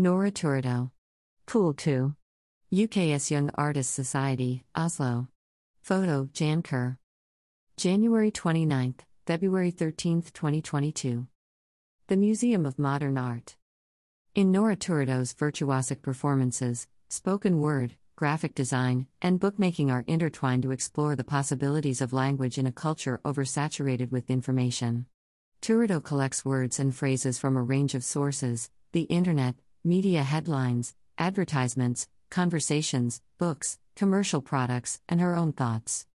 Nora Turato. Pool 2. UKS Young Artists Society, Oslo. Photo Jan Kerr. January 29, February 13, 2022. The Museum of Modern Art. In Nora Turato's virtuosic performances, spoken word, graphic design, and bookmaking are intertwined to explore the possibilities of language in a culture oversaturated with information. Turato collects words and phrases from a range of sources the internet, media headlines, advertisements, conversations, books, commercial products, and her own thoughts.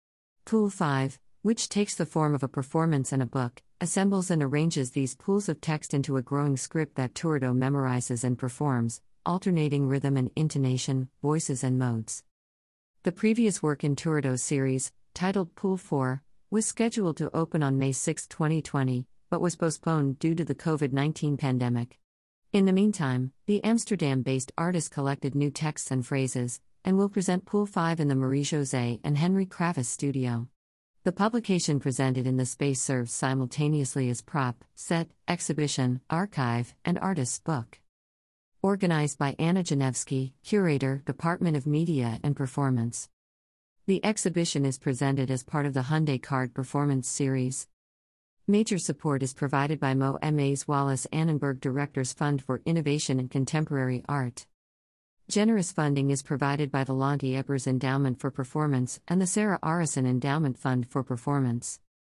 Pool 5, which takes the form of a performance and a book, assembles and arranges these pools of text into a growing script that Turato memorizes and performs, alternating rhythm and intonation, voices, and modes. The previous work in Turato's series, titled Pool 4, was scheduled to open on May 6, 2020, but was postponed due to the COVID 19 pandemic. In the meantime, the Amsterdam based artist collected new texts and phrases, and will present Pool 5 in the Marie-Josée and Henry Kravis studio. The publication presented in the space serves simultaneously as prop, set, exhibition, archive, and artist's book. Organized by Ana Janevski, Curator, Department of Media and Performance. The exhibition is presented as part of the Hyundai Card Performance Series. Major support is provided by MoMA's Wallace Annenberg Directors Fund for Innovation in Contemporary Art. Generous funding is provided by the Lonti Ebers Endowment for Performance and the Sarah Arison Endowment Fund for Performance.